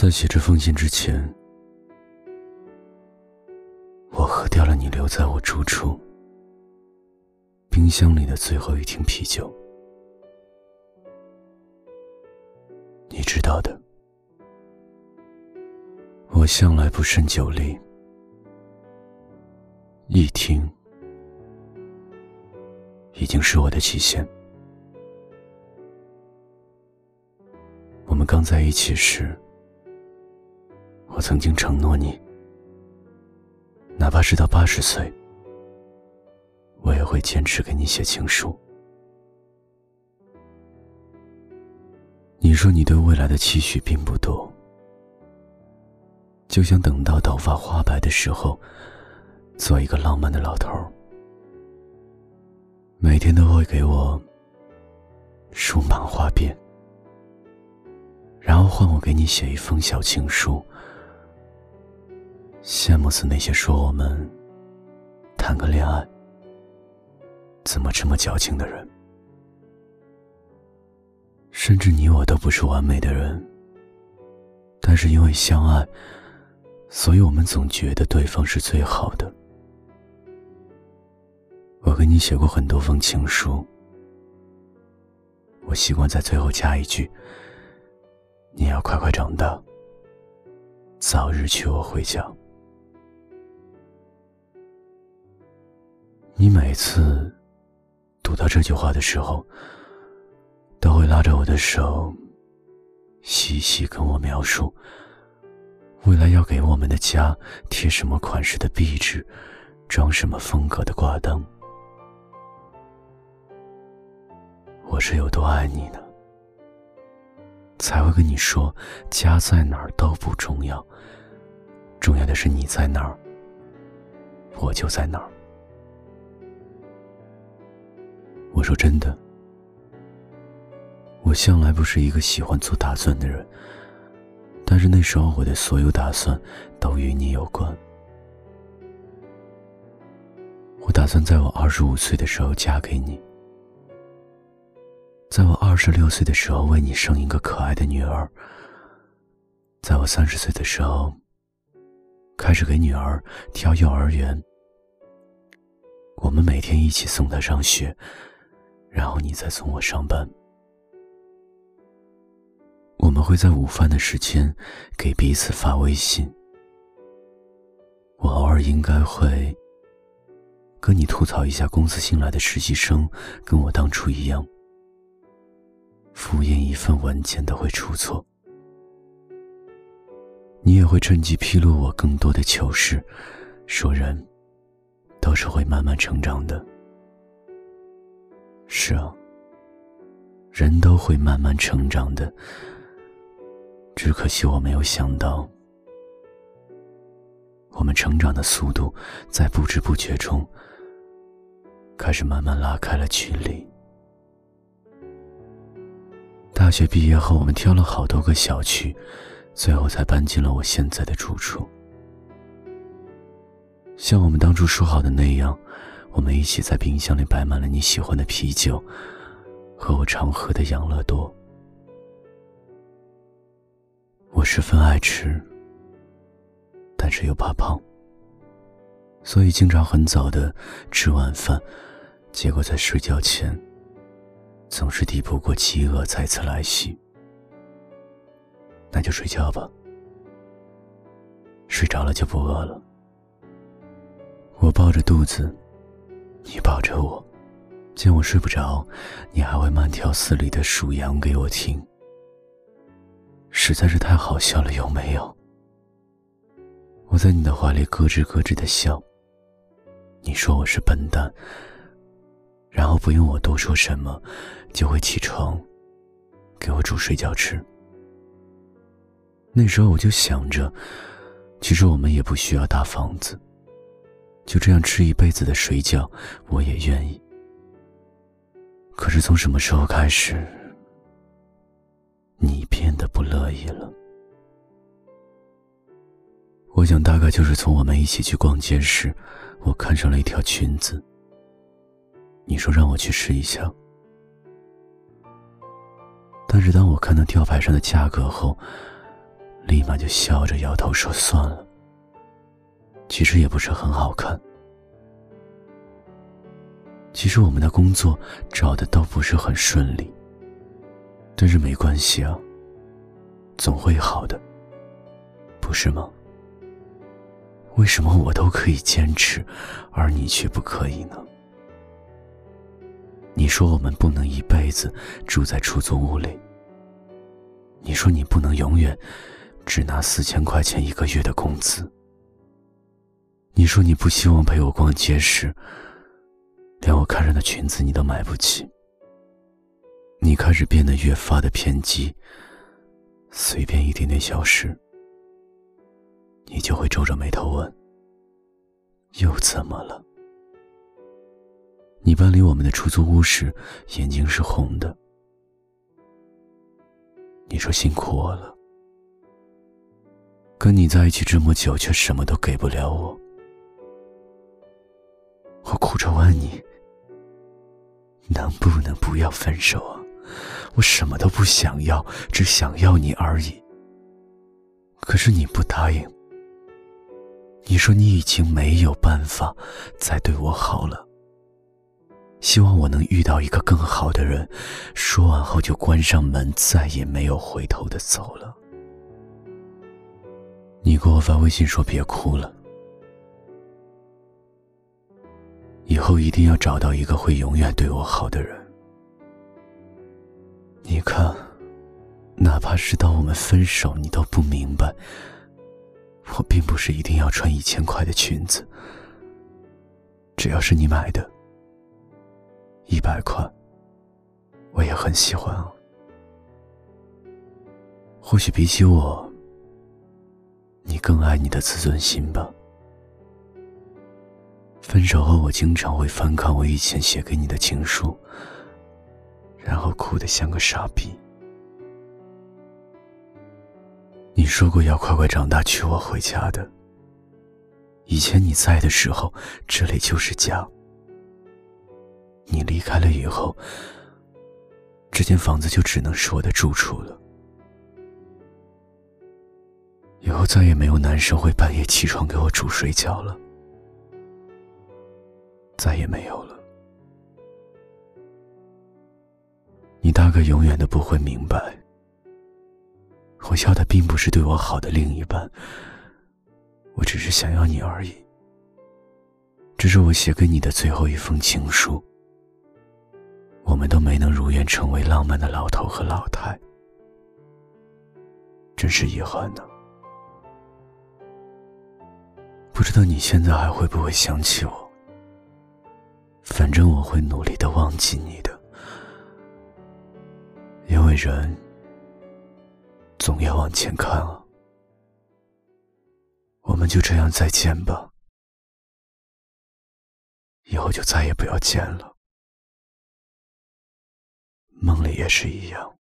在写这封信之前，我喝掉了你留在我住处冰箱里的最后一瓶啤酒。你知道的，我向来不胜酒力，一听已经是我的极限。我们刚在一起时，我曾经承诺你，哪怕是到八十岁，我也会坚持给你写情书。你说你对未来的期许并不多，就想等到头发花白的时候，做一个浪漫的老头儿，每天都会给我梳满花辫。然后换我给你写一封小情书，羡慕死那些说我们谈个恋爱怎么这么矫情的人。甚至你我都不是完美的人，但是因为相爱，所以我们总觉得对方是最好的。我给你写过很多封情书，我习惯在最后加一句。你要快快长大，早日娶我回家。你每次读到这句话的时候，都会拉着我的手，细细跟我描述未来要给我们的家贴什么款式的壁纸，装什么风格的挂灯。我是有多爱你呢？才会跟你说，家在哪儿都不重要，重要的是你在哪儿，我就在哪儿。我说真的，我向来不是一个喜欢做打算的人，但是那时候我的所有打算都与你有关。我打算在我二十五岁的时候嫁给你。在我二十六岁的时候，为你生一个可爱的女儿；在我三十岁的时候，开始给女儿挑幼儿园。我们每天一起送她上学，然后你再送我上班。我们会在午饭的时间给彼此发微信。我偶尔应该会跟你吐槽一下公司新来的实习生，跟我当初一样。复印一份文件都会出错，你也会趁机披露我更多的糗事，说人都是会慢慢成长的。是啊，人都会慢慢成长的，只可惜我没有想到，我们成长的速度在不知不觉中开始慢慢拉开了距离。大学毕业后，我们挑了好多个小区，最后才搬进了我现在的住处。像我们当初说好的那样，我们一起在冰箱里摆满了你喜欢的啤酒，和我常喝的养乐多。我十分爱吃，但是又怕胖，所以经常很早的吃晚饭，结果在睡觉前。总是抵不过饥饿再次来袭，那就睡觉吧。睡着了就不饿了。我抱着肚子，你抱着我，见我睡不着，你还会慢条斯理的数羊给我听，实在是太好笑了，有没有？我在你的怀里咯吱咯吱的笑，你说我是笨蛋。然后不用我多说什么，就会起床，给我煮睡觉吃。那时候我就想着，其实我们也不需要大房子，就这样吃一辈子的水饺，我也愿意。可是从什么时候开始，你变得不乐意了？我想大概就是从我们一起去逛街时，我看上了一条裙子。你说让我去试一下，但是当我看到吊牌上的价格后，立马就笑着摇头说：“算了。”其实也不是很好看。其实我们的工作找的都不是很顺利，但是没关系啊，总会好的，不是吗？为什么我都可以坚持，而你却不可以呢？你说我们不能一辈子住在出租屋里。你说你不能永远只拿四千块钱一个月的工资。你说你不希望陪我逛街时，连我看上的裙子你都买不起。你开始变得越发的偏激，随便一点点小事，你就会皱着眉头问：“又怎么了？”你搬离我们的出租屋时，眼睛是红的。你说辛苦我了，跟你在一起这么久，却什么都给不了我。我哭着问你，能不能不要分手啊？我什么都不想要，只想要你而已。可是你不答应。你说你已经没有办法再对我好了。希望我能遇到一个更好的人。说完后就关上门，再也没有回头的走了。你给我发微信说别哭了，以后一定要找到一个会永远对我好的人。你看，哪怕是到我们分手，你都不明白，我并不是一定要穿一千块的裙子，只要是你买的。一百块，我也很喜欢啊。或许比起我，你更爱你的自尊心吧。分手后，我经常会翻看我以前写给你的情书，然后哭得像个傻逼。你说过要快快长大，娶我回家的。以前你在的时候，这里就是家。你离开了以后，这间房子就只能是我的住处了。以后再也没有男生会半夜起床给我煮水饺了，再也没有了。你大概永远都不会明白，我要的并不是对我好的另一半，我只是想要你而已。这是我写给你的最后一封情书。我们都没能如愿成为浪漫的老头和老太，真是遗憾呢。不知道你现在还会不会想起我？反正我会努力的忘记你的，因为人总要往前看啊。我们就这样再见吧，以后就再也不要见了。梦里也是一样。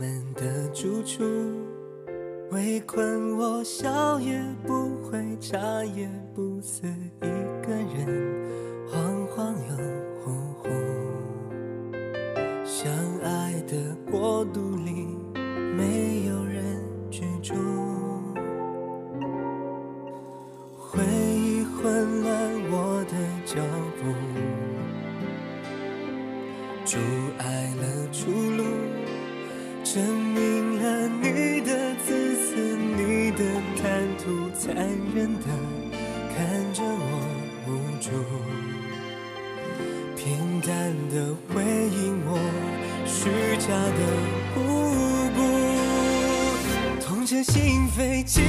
们的住处，围困我笑也不会，茶也不思，一个人晃晃又呼呼，相爱的国度里没有人居住，回忆混乱我的脚步。阻碍了出路，证明了你的自私，你的贪图，残忍的看着我无助，平淡的回应我虚假的无辜，痛彻心扉，记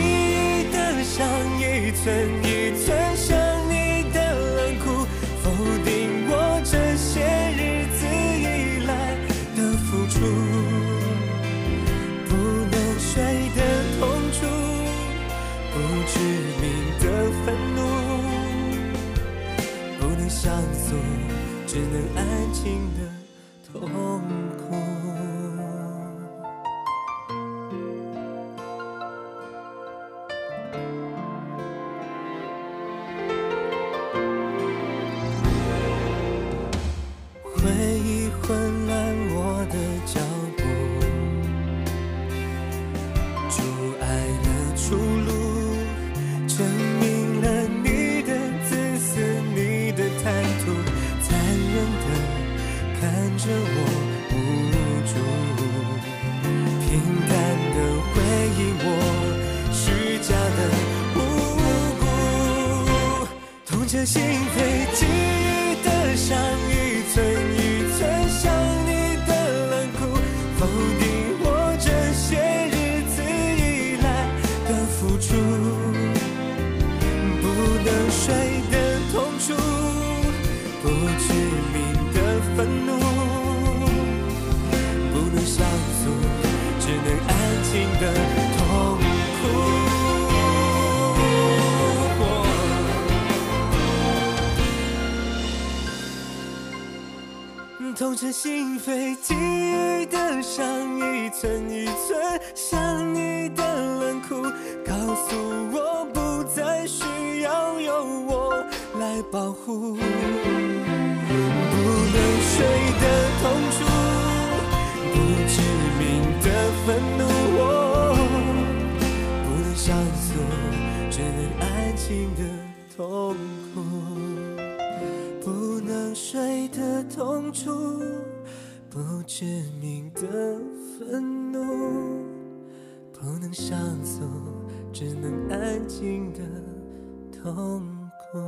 得伤，一寸一寸伤。能安静的。否定我这些日子以来的付出，痛彻心扉，记忆的伤一寸一寸像你的冷酷，告诉我不再需要有我来保护。不能睡的痛楚，不知名的愤怒，不能上诉，只能安静的痛苦。痛楚，不知名的愤怒，不能上诉，只能安静的痛苦。